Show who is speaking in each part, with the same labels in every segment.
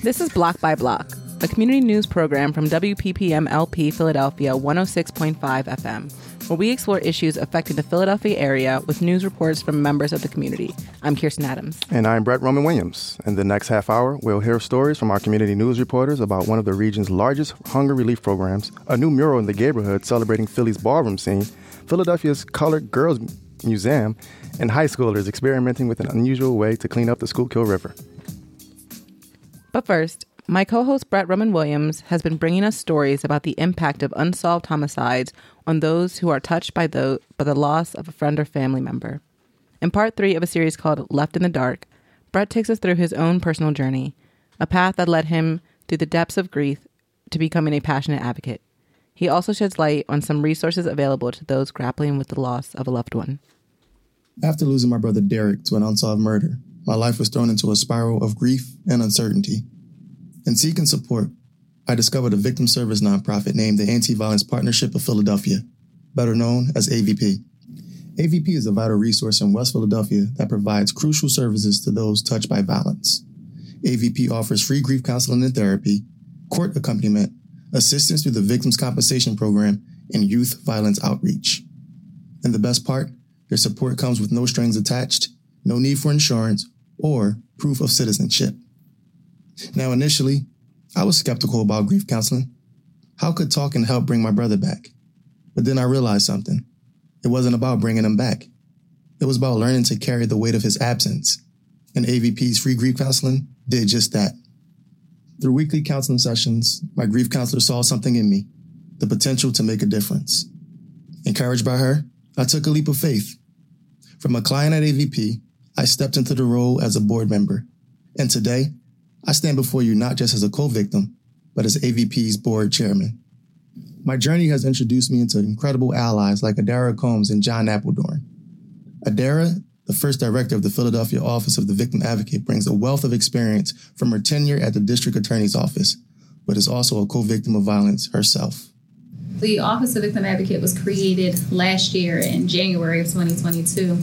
Speaker 1: This is Block by Block, a community news program from WPPM LP Philadelphia 106.5 FM, where we explore issues affecting the Philadelphia area with news reports from members of the community. I'm Kiersten Adams.
Speaker 2: And I'm Brett Roman Williams. In the next half hour, we'll hear stories from our community news reporters about one of the region's largest hunger relief programs, a new mural in the neighborhood celebrating Philly's ballroom scene, Philadelphia's Colored Girls Museum, and high schoolers experimenting with an unusual way to clean up the Schuylkill River.
Speaker 1: But first, my co host Brett Roman Williams has been bringing us stories about the impact of unsolved homicides on those who are touched by the, by the loss of a friend or family member. In part three of a series called Left in the Dark, Brett takes us through his own personal journey, a path that led him through the depths of grief to becoming a passionate advocate. He also sheds light on some resources available to those grappling with the loss of a loved one.
Speaker 3: After losing my brother Derek to an unsolved murder, my life was thrown into a spiral of grief and uncertainty. In seeking support, I discovered a victim service nonprofit named the Anti Violence Partnership of Philadelphia, better known as AVP. AVP is a vital resource in West Philadelphia that provides crucial services to those touched by violence. AVP offers free grief counseling and therapy, court accompaniment, assistance through the Victims Compensation Program, and youth violence outreach. And the best part, their support comes with no strings attached, no need for insurance, or proof of citizenship. Now, initially, I was skeptical about grief counseling. How could talking help bring my brother back? But then I realized something. It wasn't about bringing him back. It was about learning to carry the weight of his absence. And AVP's free grief counseling did just that. Through weekly counseling sessions, my grief counselor saw something in me, the potential to make a difference. Encouraged by her, I took a leap of faith. From a client at AVP, I stepped into the role as a board member. And today, I stand before you not just as a co-victim, but as AVP's board chairman. My journey has introduced me into incredible allies like Adara Combs and John Apeldorn. Adara, the first director of the Philadelphia Office of the Victim Advocate, brings a wealth of experience from her tenure at the district attorney's office, but is also a co-victim of violence herself.
Speaker 4: The Office of Victim Advocate was created last year in January of 2022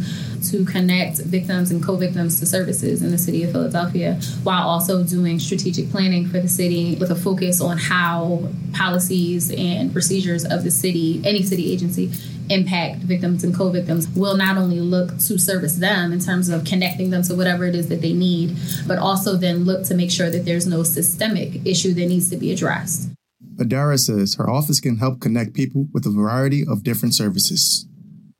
Speaker 4: to connect victims and co-victims to services in the city of Philadelphia while also doing strategic planning for the city with a focus on how policies and procedures of the city, any city agency, impact victims and co-victims will not only look to service them in terms of connecting them to whatever it is that they need, but also then look to make sure that there's no systemic issue that needs to be addressed.
Speaker 3: Adara says her office can help connect people with a variety of different services.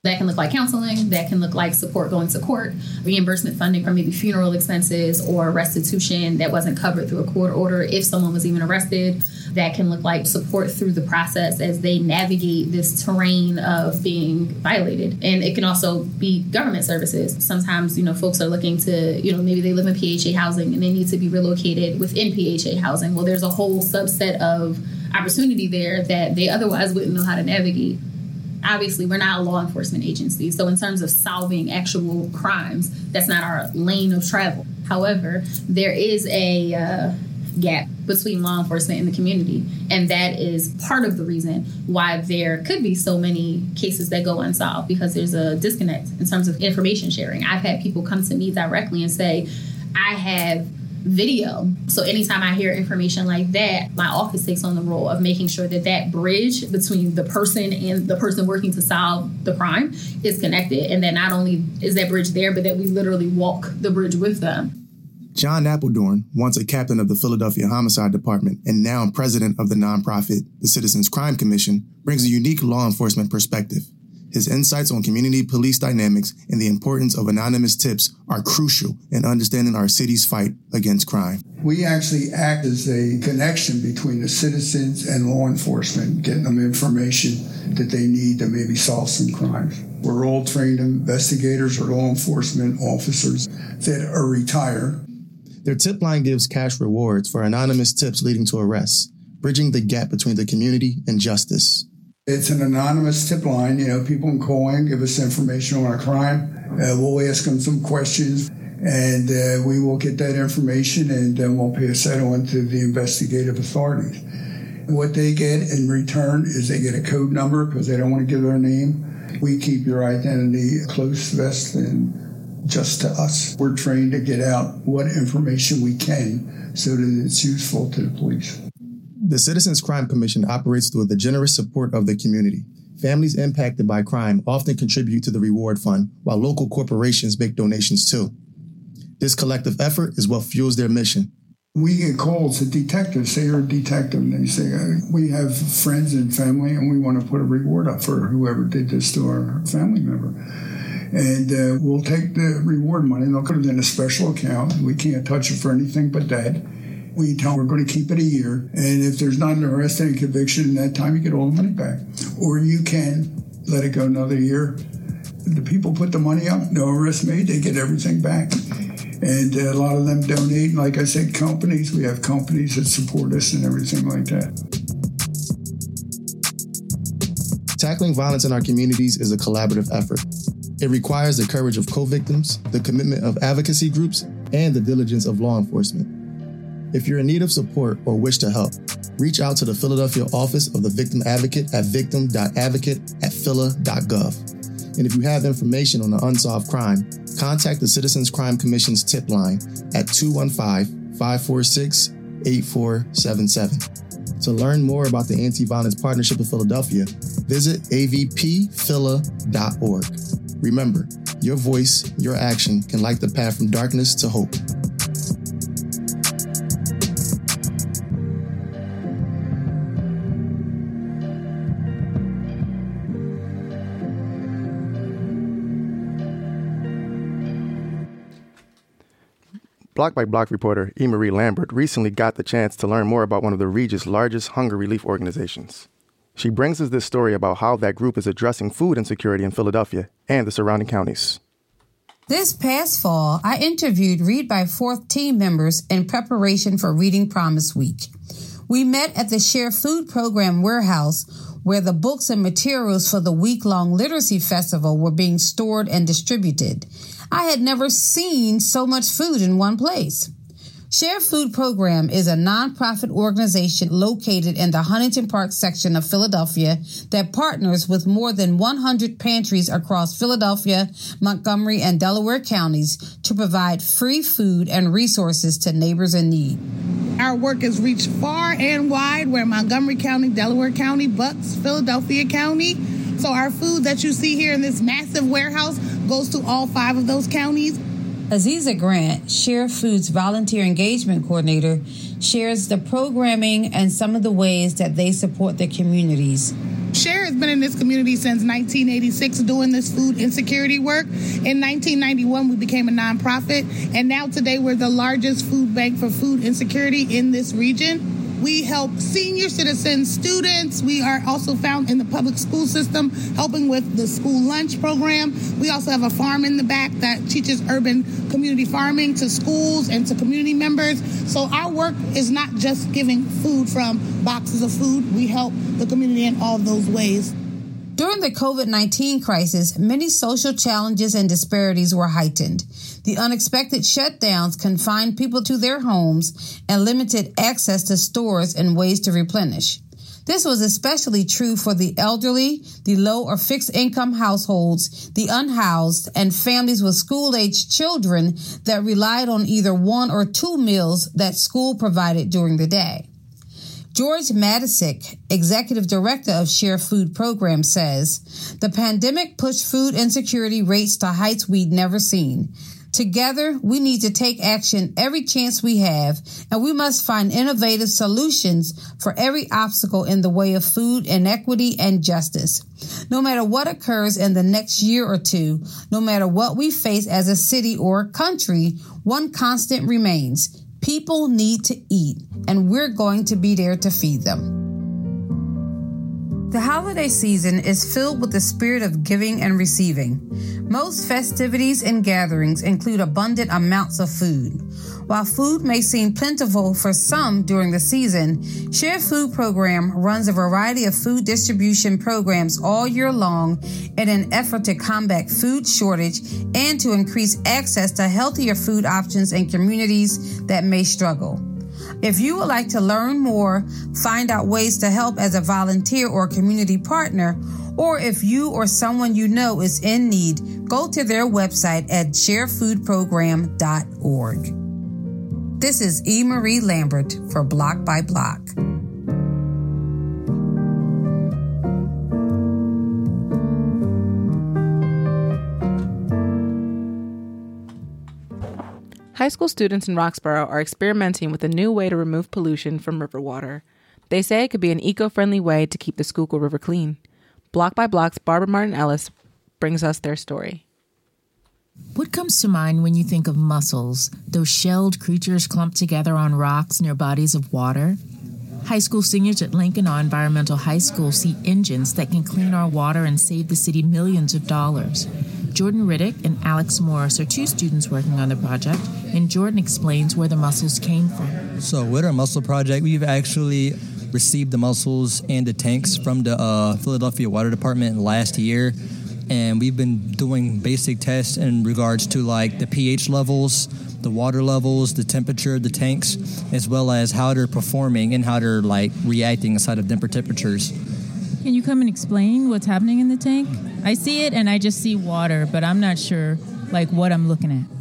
Speaker 4: That can look like counseling, that can look like support going to court, reimbursement funding for maybe funeral expenses or restitution that wasn't covered through a court order if someone was even arrested. That can look like support through the process as they navigate this terrain of being violated. And it can also be government services. Sometimes, you know, folks are looking to, you know, maybe they live in PHA housing and they need to be relocated within PHA housing. Well, there's a whole subset of opportunity there that they otherwise wouldn't know how to navigate. Obviously, we're not a law enforcement agency, so in terms of solving actual crimes, that's not our lane of travel. However, there is a uh, gap between law enforcement and the community, and that is part of the reason why there could be so many cases that go unsolved because there's a disconnect in terms of information sharing. I've had people come to me directly and say, I have video. So anytime I hear information like that, my office takes on the role of making sure that that bridge between the person and the person working to solve the crime is connected. And that not only is that bridge there, but that we literally walk the bridge with them.
Speaker 3: John Apeldorn, once a captain of the Philadelphia Homicide Department and now president of the nonprofit, the Citizens Crime Commission, brings a unique law enforcement perspective. His insights on community police dynamics and the importance of anonymous tips are crucial in understanding our city's fight against crime.
Speaker 5: We actually act as a connection between the citizens and law enforcement, getting them information that they need to maybe solve some crimes. We're all trained investigators or law enforcement officers that are retired.
Speaker 3: Their tip line gives cash rewards for anonymous tips leading to arrests, bridging the gap between the community and justice.
Speaker 5: It's an anonymous tip line. You know, people can call in, give us information on a crime. Uh, we'll ask them some questions, and uh, we will get that information, and then we'll pass that on to the investigative authorities. What they get in return is they get a code number because they don't want to give their name. We keep your identity close, vest, and just to us. We're trained to get out what information we can so that it's useful to the police.
Speaker 3: The Citizens Crime Commission operates through the generous support of the community. Families impacted by crime often contribute to the reward fund, while local corporations make donations too. This collective effort is what fuels their mission.
Speaker 5: We get calls to detectives, say you're a detective, and they say, We have friends and family, and we want to put a reward up for whoever did this to our family member. And uh, we'll take the reward money and they'll put it in a special account. We can't touch it for anything but that. We tell them we're going to keep it a year. And if there's not an arrest and a conviction in that time, you get all the money back. Or you can let it go another year. The people put the money up, no arrest made, they get everything back. And a lot of them donate. And like I said, companies, we have companies that support us and everything like that.
Speaker 3: Tackling violence in our communities is a collaborative effort. It requires the courage of co victims, the commitment of advocacy groups, and the diligence of law enforcement. If you're in need of support or wish to help, reach out to the Philadelphia Office of the Victim Advocate at victim.advocate at phila.gov. And if you have information on an unsolved crime, contact the Citizens Crime Commission's tip line at 215 546 8477. To learn more about the Anti Violence Partnership of Philadelphia, visit avpphila.org. Remember, your voice, your action can light the path from darkness to hope.
Speaker 2: Block by Block reporter E. Marie Lambert recently got the chance to learn more about one of the region's largest hunger relief organizations. She brings us this story about how that group is addressing food insecurity in Philadelphia and the surrounding counties.
Speaker 6: This past fall, I interviewed Read by Fourth team members in preparation for Reading Promise Week. We met at the Share Food Program warehouse where the books and materials for the week long literacy festival were being stored and distributed. I had never seen so much food in one place. Share Food Program is a nonprofit organization located in the Hunting Park section of Philadelphia that partners with more than 100 pantries across Philadelphia, Montgomery, and Delaware counties to provide free food and resources to neighbors in need.
Speaker 7: Our work has reached far and wide. We're Montgomery County, Delaware County, Bucks, Philadelphia County. So our food that you see here in this massive warehouse goes to all five of those counties.
Speaker 6: Aziza Grant, Share Foods volunteer engagement coordinator, shares the programming and some of the ways that they support their communities.
Speaker 7: Share has been in this community since 1986 doing this food insecurity work. In 1991, we became a nonprofit, and now today we're the largest food bank for food insecurity in this region. We help senior citizens, students. We are also found in the public school system, helping with the school lunch program. We also have a farm in the back that teaches urban community farming to schools and to community members. So our work is not just giving food from boxes of food. We help the community in all those ways.
Speaker 6: During the COVID 19 crisis, many social challenges and disparities were heightened. The unexpected shutdowns confined people to their homes and limited access to stores and ways to replenish. This was especially true for the elderly, the low or fixed income households, the unhoused, and families with school aged children that relied on either one or two meals that school provided during the day. George Matysik, executive director of Share Food Program, says the pandemic pushed food insecurity rates to heights we'd never seen. Together, we need to take action every chance we have, and we must find innovative solutions for every obstacle in the way of food inequity and justice. No matter what occurs in the next year or two, no matter what we face as a city or country, one constant remains People need to eat, and we're going to be there to feed them. The holiday season is filled with the spirit of giving and receiving. Most festivities and gatherings include abundant amounts of food. While food may seem plentiful for some during the season, Share Food Program runs a variety of food distribution programs all year long in an effort to combat food shortage and to increase access to healthier food options in communities that may struggle. If you would like to learn more, find out ways to help as a volunteer or community partner, or if you or someone you know is in need, go to their website at sharefoodprogram.org. This is E. Marie Lambert for Block by Block.
Speaker 1: High school students in Roxborough are experimenting with a new way to remove pollution from river water. They say it could be an eco friendly way to keep the Schuylkill River clean. Block by Block's Barbara Martin Ellis brings us their story.
Speaker 8: What comes to mind when you think of mussels, those shelled creatures clumped together on rocks near bodies of water? High school seniors at Lincoln Environmental High School see engines that can clean our water and save the city millions of dollars. Jordan Riddick and Alex Morris are two students working on the project, and Jordan explains where the mussels came from.
Speaker 9: So, with our mussel project, we've actually received the mussels and the tanks from the uh, Philadelphia Water Department last year. And we've been doing basic tests in regards to like the pH levels, the water levels, the temperature, of the tanks, as well as how they're performing and how they're like reacting inside of different temperatures.
Speaker 10: Can you come and explain what's happening in the tank? I see it and I just see water, but I'm not sure like what I'm looking at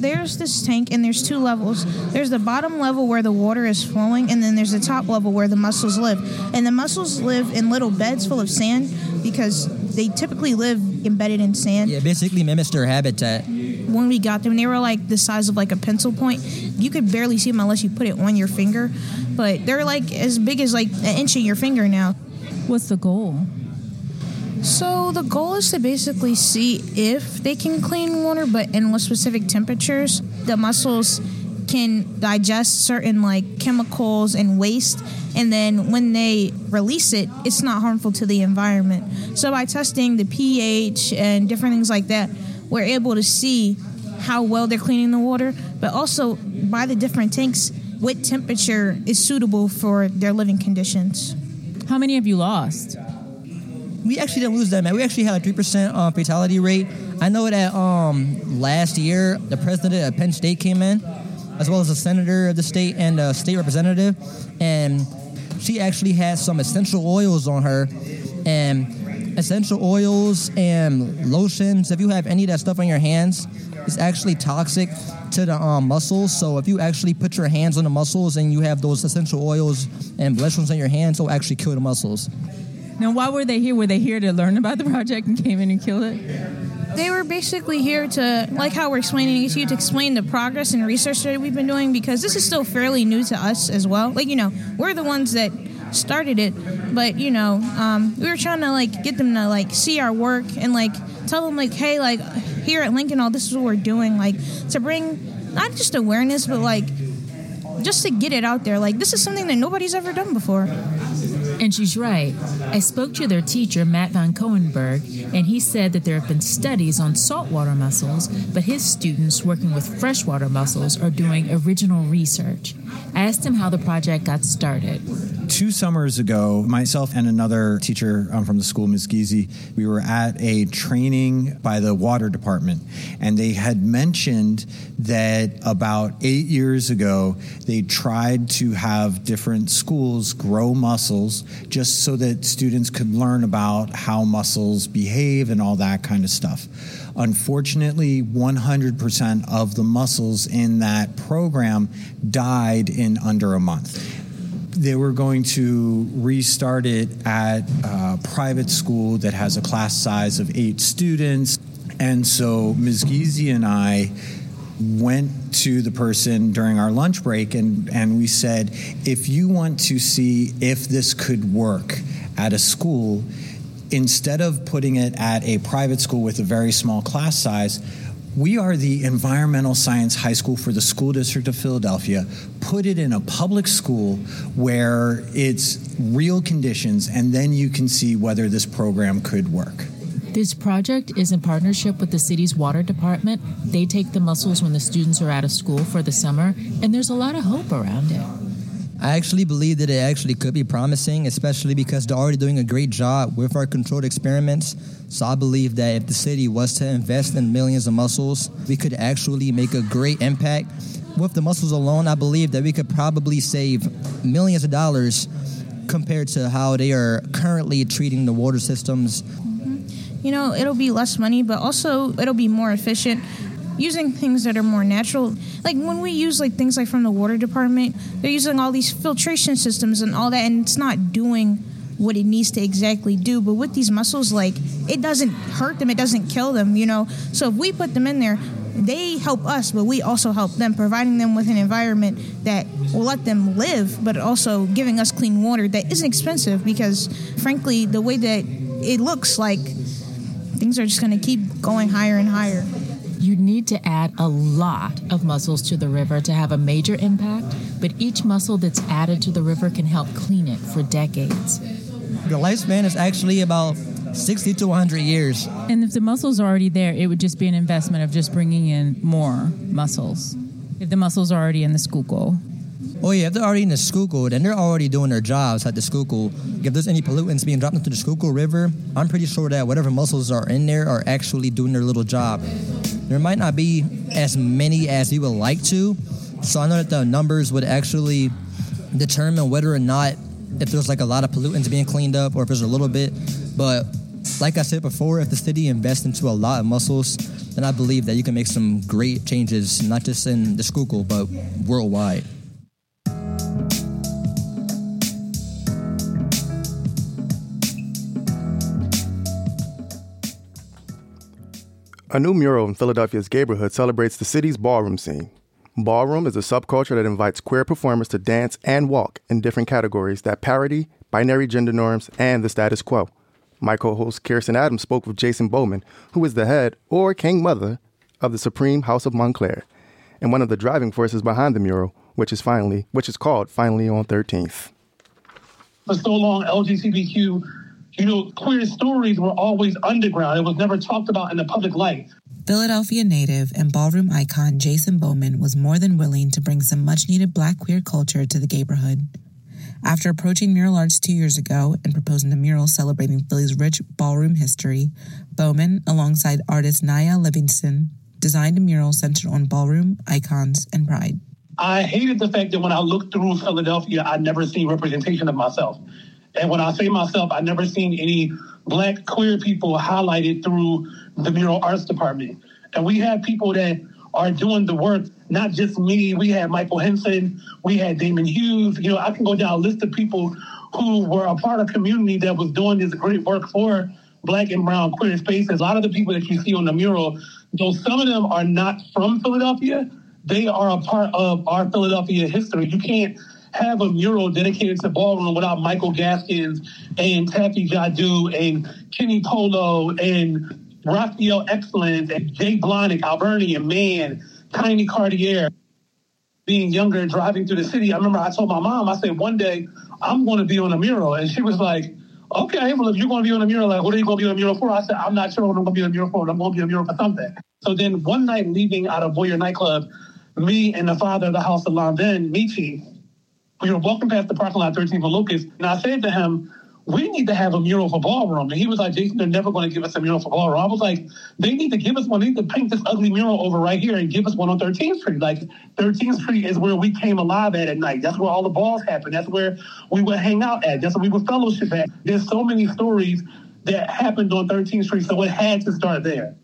Speaker 11: there's this tank and there's two levels. There's the bottom level where the water is flowing, and then there's the top level where the mussels live. And the mussels live in little beds full of sand because they typically live embedded in sand.
Speaker 9: Yeah, basically mimics their habitat.
Speaker 11: When we got them, they were like the size of like a pencil point. You could barely see them unless you put it on your finger, but they're like as big as like an inch in your finger now.
Speaker 10: What's the goal?
Speaker 11: So the goal is to basically see if they can clean water, but in what specific temperatures. The mussels can digest certain like chemicals and waste and then when they release it it's not harmful to the environment so by testing the ph and different things like that we're able to see how well they're cleaning the water but also by the different tanks what temperature is suitable for their living conditions
Speaker 10: how many have you lost
Speaker 9: we actually didn't lose that man. We actually had a three percent um, fatality rate. I know that um, last year the president of Penn State came in, as well as a senator of the state and a state representative, and she actually has some essential oils on her, and essential oils and lotions. If you have any of that stuff on your hands, it's actually toxic to the um, mussels. So if you actually put your hands on the muscles and you have those essential oils and lotions on your hands, it'll actually kill the muscles.
Speaker 10: Now, why were they here? Were they here to learn about the project and came in and killed it?
Speaker 11: They were basically here to, like how we're explaining it to you, to explain the progress and research that we've been doing because this is still fairly new to us as well. Like, you know, we're the ones that started it, but, you know, um, we were trying to, like, get them to, like, see our work and, like, tell them, like, hey, like, here at Lincoln, all this is what we're doing, like, to bring not just awareness, but, like, just to get it out there. Like, this is something that nobody's ever done before.
Speaker 8: And she's right. I spoke to their teacher, Matt Van Coenberg, and he said that there have been studies on saltwater mussels, but his students working with freshwater mussels are doing original research. I asked him how the project got started.
Speaker 12: Two summers ago, myself and another teacher um, from the school, Ms. Giese, we were at a training by the water department, and they had mentioned that about eight years ago, they tried to have different schools grow mussels just so that students could learn about how muscles behave and all that kind of stuff. Unfortunately, 100% of the muscles in that program died in under a month they were going to restart it at a private school that has a class size of eight students. And so Ms. Giese and I went to the person during our lunch break and, and we said, if you want to see if this could work at a school, instead of putting it at a private school with a very small class size, we are the environmental science high school for the school district of Philadelphia. Put it in a public school where it's real conditions, and then you can see whether this program could work.
Speaker 8: This project is in partnership with the city's water department. They take the mussels when the students are out of school for the summer, and there's a lot of hope around it.
Speaker 9: I actually believe that it actually could be promising, especially because they're already doing a great job with our controlled experiments. So I believe that if the city was to invest in millions of mussels, we could actually make a great impact with the muscles alone, I believe that we could probably save millions of dollars compared to how they are currently treating the water systems.
Speaker 11: You know, it'll be less money, but also it'll be more efficient using things that are more natural. Like when we use like things like from the water department, they're using all these filtration systems and all that, and it's not doing what it needs to exactly do. But with these mussels, like it doesn't hurt them, it doesn't kill them, you know. So if we put them in there, they help us, but we also help them, providing them with an environment that will let them live, but also giving us clean water that isn't expensive because, frankly, the way that it looks like things are just going to keep going higher and higher.
Speaker 8: You need to add a lot of mussels to the river to have a major impact, but each mussel that's added to the river can help clean it for decades.
Speaker 9: The lifespan is actually about 60 to 100 years.
Speaker 10: And if the mussels are already there, it would just be an investment of just bringing in more mussels. If the mussels are already in the Schuylkill.
Speaker 9: Oh yeah, if they're already in the Schuylkill, then they're already doing their jobs at the Schuylkill. If there's any pollutants being dropped into the Schuylkill River, I'm pretty sure that whatever mussels are in there are actually doing their little job. There might not be as many as we would like to, so I know that the numbers would actually determine whether or not if there's like a lot of pollutants being cleaned up or if there's a little bit. But like I said before, if the city invests into a lot of mussels, then I believe that you can make some great changes, not just in the Schuylkill, but worldwide.
Speaker 2: A new mural in Philadelphia's Gayborhood celebrates the city's ballroom scene. Ballroom is a subculture that invites queer performers to dance and walk in different categories that parody binary gender norms and the status quo. My co host Kiersten Adams spoke with Jason Bowman, who is the head or king mother of the Supreme House of Montclair, and one of the driving forces behind the mural, which is finally which is called Finally on 13th.
Speaker 13: For so long, LGBTQ, you know, queer stories were always underground. It was never talked about in the public light.
Speaker 14: Philadelphia native and ballroom icon Jason Bowman was more than willing to bring some much needed black queer culture to the neighborhood. After approaching Mural Arts two years ago and proposing a mural celebrating Philly's rich ballroom history, Bowman, alongside artist Naya Livingston, designed a mural centered on ballroom, icons, and pride.
Speaker 13: I hated the fact that when I looked through Philadelphia, I never seen representation of myself. And when I say myself, I've never seen any black queer people highlighted through the mural arts department. And we have people that are doing the work, not just me. We had Michael Henson, we had Damon Hughes. You know, I can go down a list of people who were a part of community that was doing this great work for black and brown queer spaces. A lot of the people that you see on the mural, though some of them are not from Philadelphia, they are a part of our Philadelphia history. You can't have a mural dedicated to ballroom without Michael Gaskins and Taffy Jadu and Kenny Polo and Raphael Excellence and Jay Blonick, Alberni and Man, Tiny Cartier. Being younger and driving through the city, I remember I told my mom, I said, one day I'm going to be on a mural. And she was like, okay, well, if you're going to be on a mural, like, what are you going to be on a mural for? I said, I'm not sure what I'm going to be on a mural for, but I'm going to be on a mural for something. So then one night leaving out of Voyeur nightclub, me and the father of the house, Alon Ben, Michi, we were walking past the parking lot 13 for Locust, and I said to him, we need to have a mural for ballroom. And he was like, Jason, they're never going to give us a mural for ballroom. I was like, they need to give us one. They need to paint this ugly mural over right here and give us one on 13th Street. Like 13th Street is where we came alive at at night. That's where all the balls happen. That's where we would hang out at. That's where we would fellowship at. There's so many stories that happened on 13th Street, so it had to start there.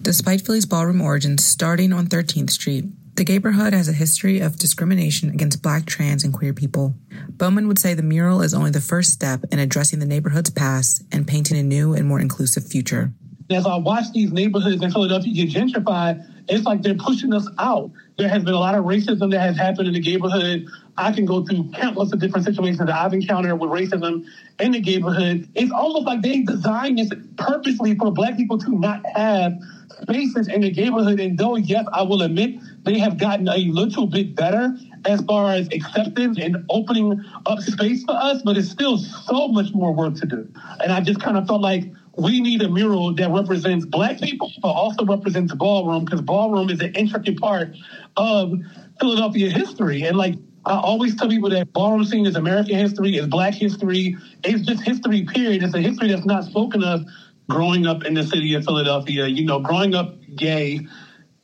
Speaker 14: Despite Philly's ballroom origins starting on 13th Street, the neighborhood has a history of discrimination against black, trans, and queer people. Bowman would say the mural is only the first step in addressing the neighborhood's past and painting a new and more inclusive future.
Speaker 13: As I watch these neighborhoods in Philadelphia get gentrified, it's like they're pushing us out. There has been a lot of racism that has happened in the neighborhood. I can go through countless of different situations that I've encountered with racism in the neighborhood. It's almost like they designed this purposely for black people to not have spaces in the neighborhood. And though, yes, I will admit they have gotten a little bit better as far as acceptance and opening up space for us, but it's still so much more work to do. And I just kind of felt like we need a mural that represents black people, but also represents ballroom, because ballroom is an intricate part of Philadelphia history. And like I always tell people that ballroom scene is American history, is black history, it's just history, period. It's a history that's not spoken of growing up in the city of Philadelphia, you know, growing up gay,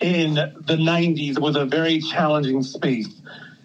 Speaker 13: in the 90s was a very challenging space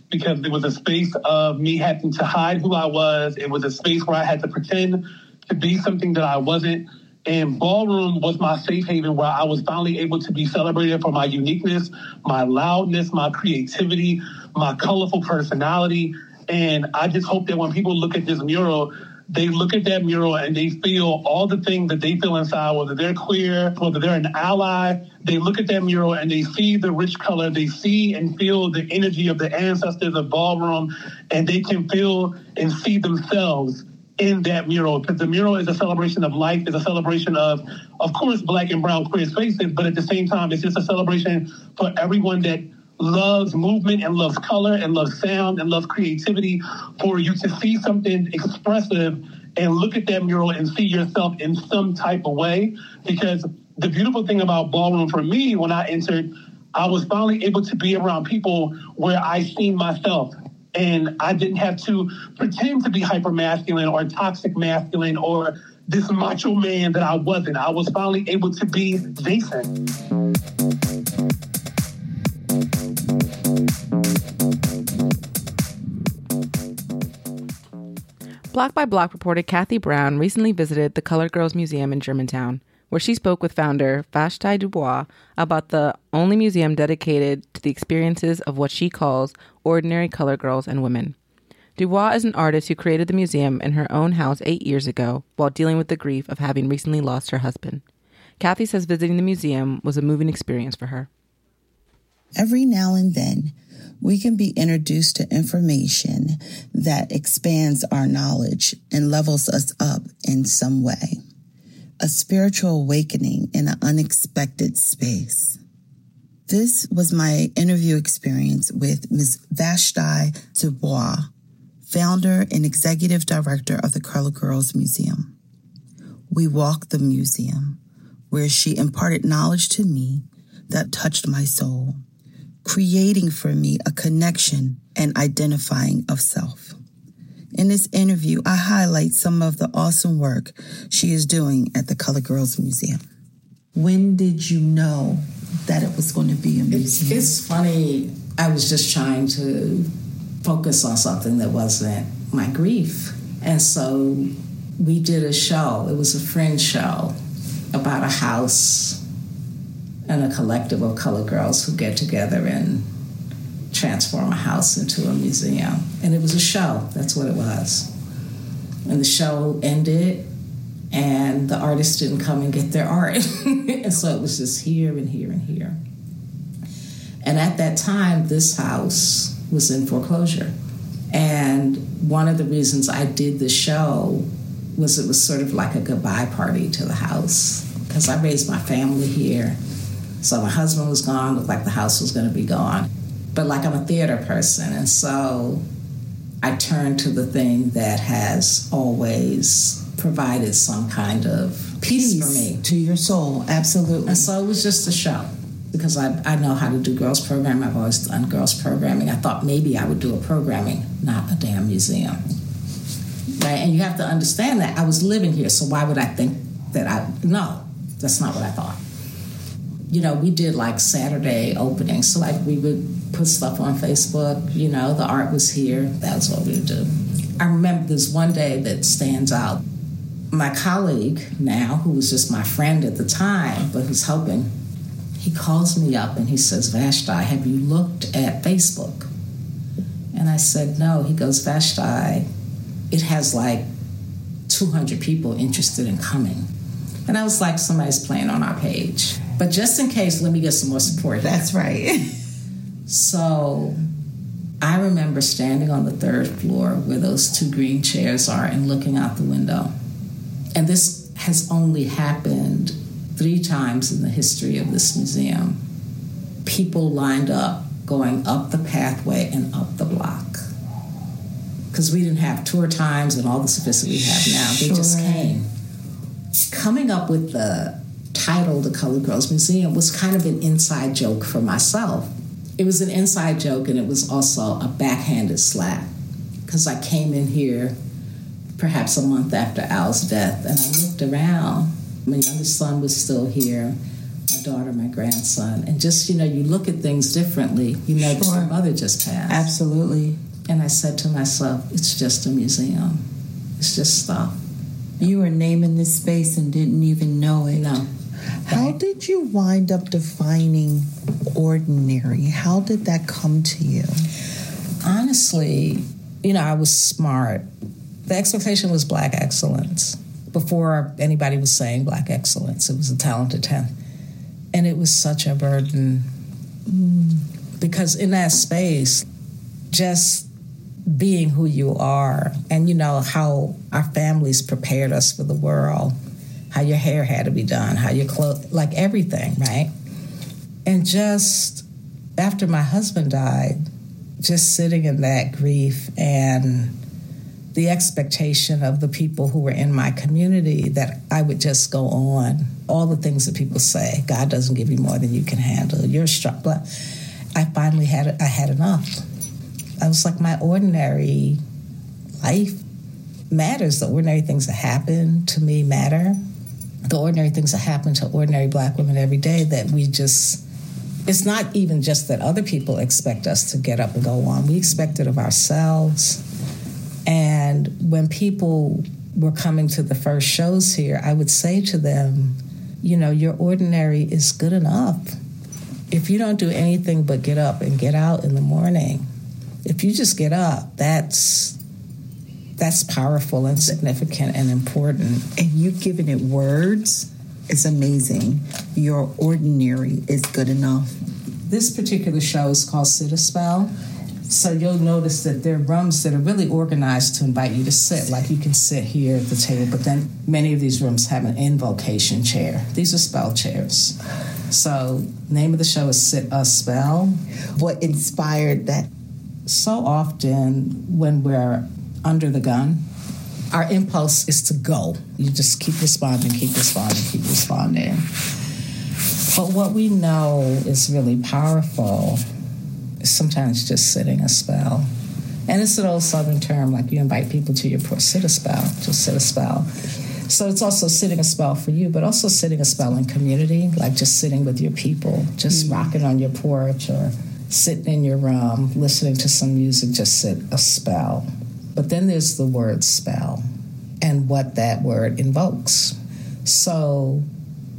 Speaker 13: because it was a space of me having to hide who I was. It was a space where I had to pretend to be something that I wasn't. And ballroom was my safe haven where I was finally able to be celebrated for my uniqueness, my loudness, my creativity, my colorful personality. And I just hope that when people look at this mural, they look at that mural and they feel all the things that they feel inside, whether they're queer, whether they're an ally. They look at that mural and they see the rich color, they see and feel the energy of the ancestors of ballroom, and they can feel and see themselves in that mural because the mural is a celebration of life, is a celebration of, of course, black and brown queer spaces, but at the same time, it's just a celebration for everyone that loves movement and loves color and loves sound and loves creativity for you to see something expressive and look at that mural and see yourself in some type of way. Because the beautiful thing about ballroom for me when I entered, I was finally able to be around people where I seen myself. And I didn't have to pretend to be hyper masculine or toxic masculine or this macho man that I wasn't. I was finally able to be Jason.
Speaker 1: Block by Block reported Cathy Brown recently visited the Colored Girls Museum in Germantown, where she spoke with founder Vashti Dubois about the only museum dedicated to the experiences of what she calls ordinary colored girls and women. Dubois is an artist who created the museum in her own house eight years ago while dealing with the grief of having recently lost her husband. Cathy says visiting the museum was a moving experience for her.
Speaker 15: Every now and then, we can be introduced to information that expands our knowledge and levels us up in some way. A spiritual awakening in an unexpected space. This was my interview experience with Ms. Vashti Dubois, founder and executive director of the Colored Girls Museum. We walked the museum where she imparted knowledge to me that touched my soul creating for me a connection and identifying of self. In this interview, I highlight some of the awesome work she is doing at the Colored Girls Museum. When did you know that it was going to be a museum?
Speaker 16: It's, it's funny. I was just trying to focus on something that wasn't my grief. And so we did a show. It was a friend show about a house and a collective of colored girls who get together and transform a house into a museum. And it was a show, that's what it was. And the show ended, and the artists didn't come and get their art. and so it was just here and here and here. And at that time, this house was in foreclosure. And one of the reasons I did the show was it was sort of like a goodbye party to the house because I raised my family here so my husband was gone, looked like the house was going to be gone. But like I'm a theater person, and so I turned to the thing that has always provided some kind of peace, peace for me.
Speaker 15: To your soul, absolutely.
Speaker 16: And so it was just a show because I, I know how to do girls programming. I've always done girls programming. I thought maybe I would do a programming, not a damn museum. Right? And you have to understand that I was living here, so why would I think that I no, that's not what I thought you know, we did like Saturday openings. So like we would put stuff on Facebook, you know, the art was here. That's what we would do. I remember this one day that stands out. My colleague now, who was just my friend at the time, but who's helping, he calls me up and he says, Vashti, have you looked at Facebook? And I said, no. He goes, Vashti, it has like 200 people interested in coming. And I was like, somebody's playing on our page. But just in case, let me get some more support.
Speaker 15: Here. That's right.
Speaker 16: so I remember standing on the third floor where those two green chairs are and looking out the window. And this has only happened three times in the history of this museum. People lined up going up the pathway and up the block. Because we didn't have tour times and all the sophistication we have now. They sure. just came. Coming up with the title, The Colored Girls Museum, was kind of an inside joke for myself. It was an inside joke and it was also a backhanded slap because I came in here perhaps a month after Al's death and I looked around. My youngest son was still here. my daughter, my grandson, and just you know, you look at things differently. You know,
Speaker 15: Sure.
Speaker 16: your mother just passed.
Speaker 15: Absolutely.
Speaker 16: And I said to myself, it's just a museum. It's just stuff.
Speaker 15: You were naming this space and didn't even know it.
Speaker 16: No.
Speaker 17: How did you wind up defining ordinary? How did that come to you?
Speaker 16: Honestly, you know, I was smart. The expectation was black excellence. Before anybody was saying black excellence, it was a talented tenth. And it was such a burden mm. because in that space, just being who you are, and you know how our families prepared us for the world, how your hair had to be done, how your clothes, like everything, right? And just after my husband died, just sitting in that grief and the expectation of the people who were in my community that I would just go on. All the things that people say, God doesn't give you more than you can handle. You're strong. I finally had I had enough. I was like, my ordinary life matters. The ordinary things that happen to me matter. The ordinary things that happen to ordinary black women every day that we just it's not even just that other people expect us to get up and go on. We expect it of ourselves. And when people were coming to the first shows here, I would say to them, you know, your ordinary is good enough. If you don't do anything but get up and get out in the morning, if you just get up, that's that's powerful and significant and important.
Speaker 17: And you've given it words. It's amazing. Your ordinary is good enough.
Speaker 16: This particular show is called Sit a Spell. So you'll notice that there are rooms that are really organized to invite you to sit, like you can sit here at the table, but then many of these rooms have an invocation chair. These are spell chairs. So name of the show is Sit a Spell.
Speaker 17: What inspired that?
Speaker 16: So often when we're under the gun, our impulse is to go. You just keep responding, keep responding, keep responding. But what we know is really powerful is sometimes just sitting a spell. And it's an old southern term, like you invite people to your porch, sit a spell, just sit a spell. So it's also sitting a spell for you, but also sitting a spell in community, like just sitting with your people, just mm. rocking on your porch or sitting in your room, listening to some music, just sit a spell. But then there's the word spell and what that word invokes. So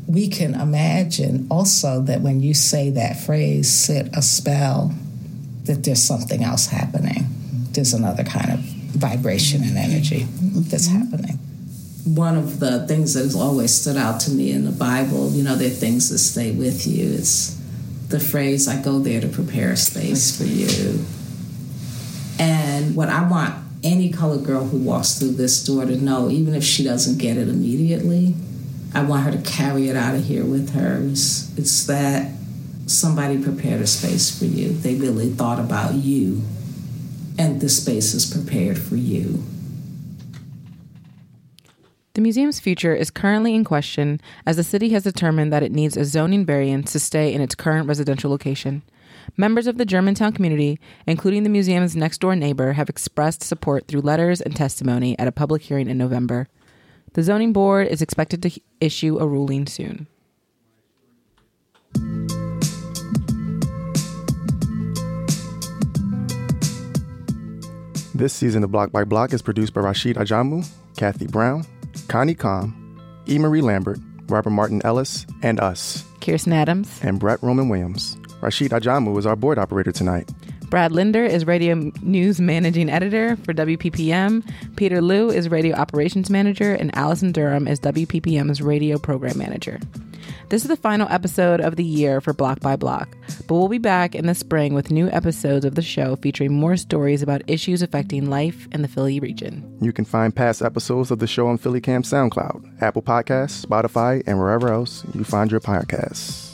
Speaker 16: we can imagine also that when you say that phrase, sit a spell, that there's something else happening. There's another kind of vibration and energy that's mm-hmm. happening. One of the things that has always stood out to me in the Bible, you know, there are things that stay with you. It's the phrase, I go there to prepare a space for you. And what I want any colored girl who walks through this door to know, even if she doesn't get it immediately, I want her to carry it out of here with her. It's, it's that somebody prepared a space for you. They really thought about you, and this space is prepared for you.
Speaker 1: The museum's future is currently in question as the city has determined that it needs a zoning variance to stay in its current residential location. Members of the Germantown community, including the museum's next door neighbor, have expressed support through letters and testimony at a public hearing in November. The zoning board is expected to issue a ruling soon.
Speaker 2: This season of Block by Block is produced by Rasheed Ajamu, Cathy Brown, Connie Komm, E. Marie Lambert, Barbara Martin Ellis, and us,
Speaker 1: Kiersten Adams,
Speaker 2: and Brett Roman Williams. Rasheed Ajamu is our board operator tonight.
Speaker 1: Brad Linder is radio news managing editor for WPPM. Peter Liu is radio operations manager, and Allison Durham is WPPM's radio program manager. This is the final episode of the year for Block by Block, but we'll be back in the spring with new episodes of the show featuring more stories about issues affecting life in the Philly region.
Speaker 2: You can find past episodes of the show on PhillyCAM SoundCloud, Apple Podcasts, Spotify, and wherever else you find your podcasts.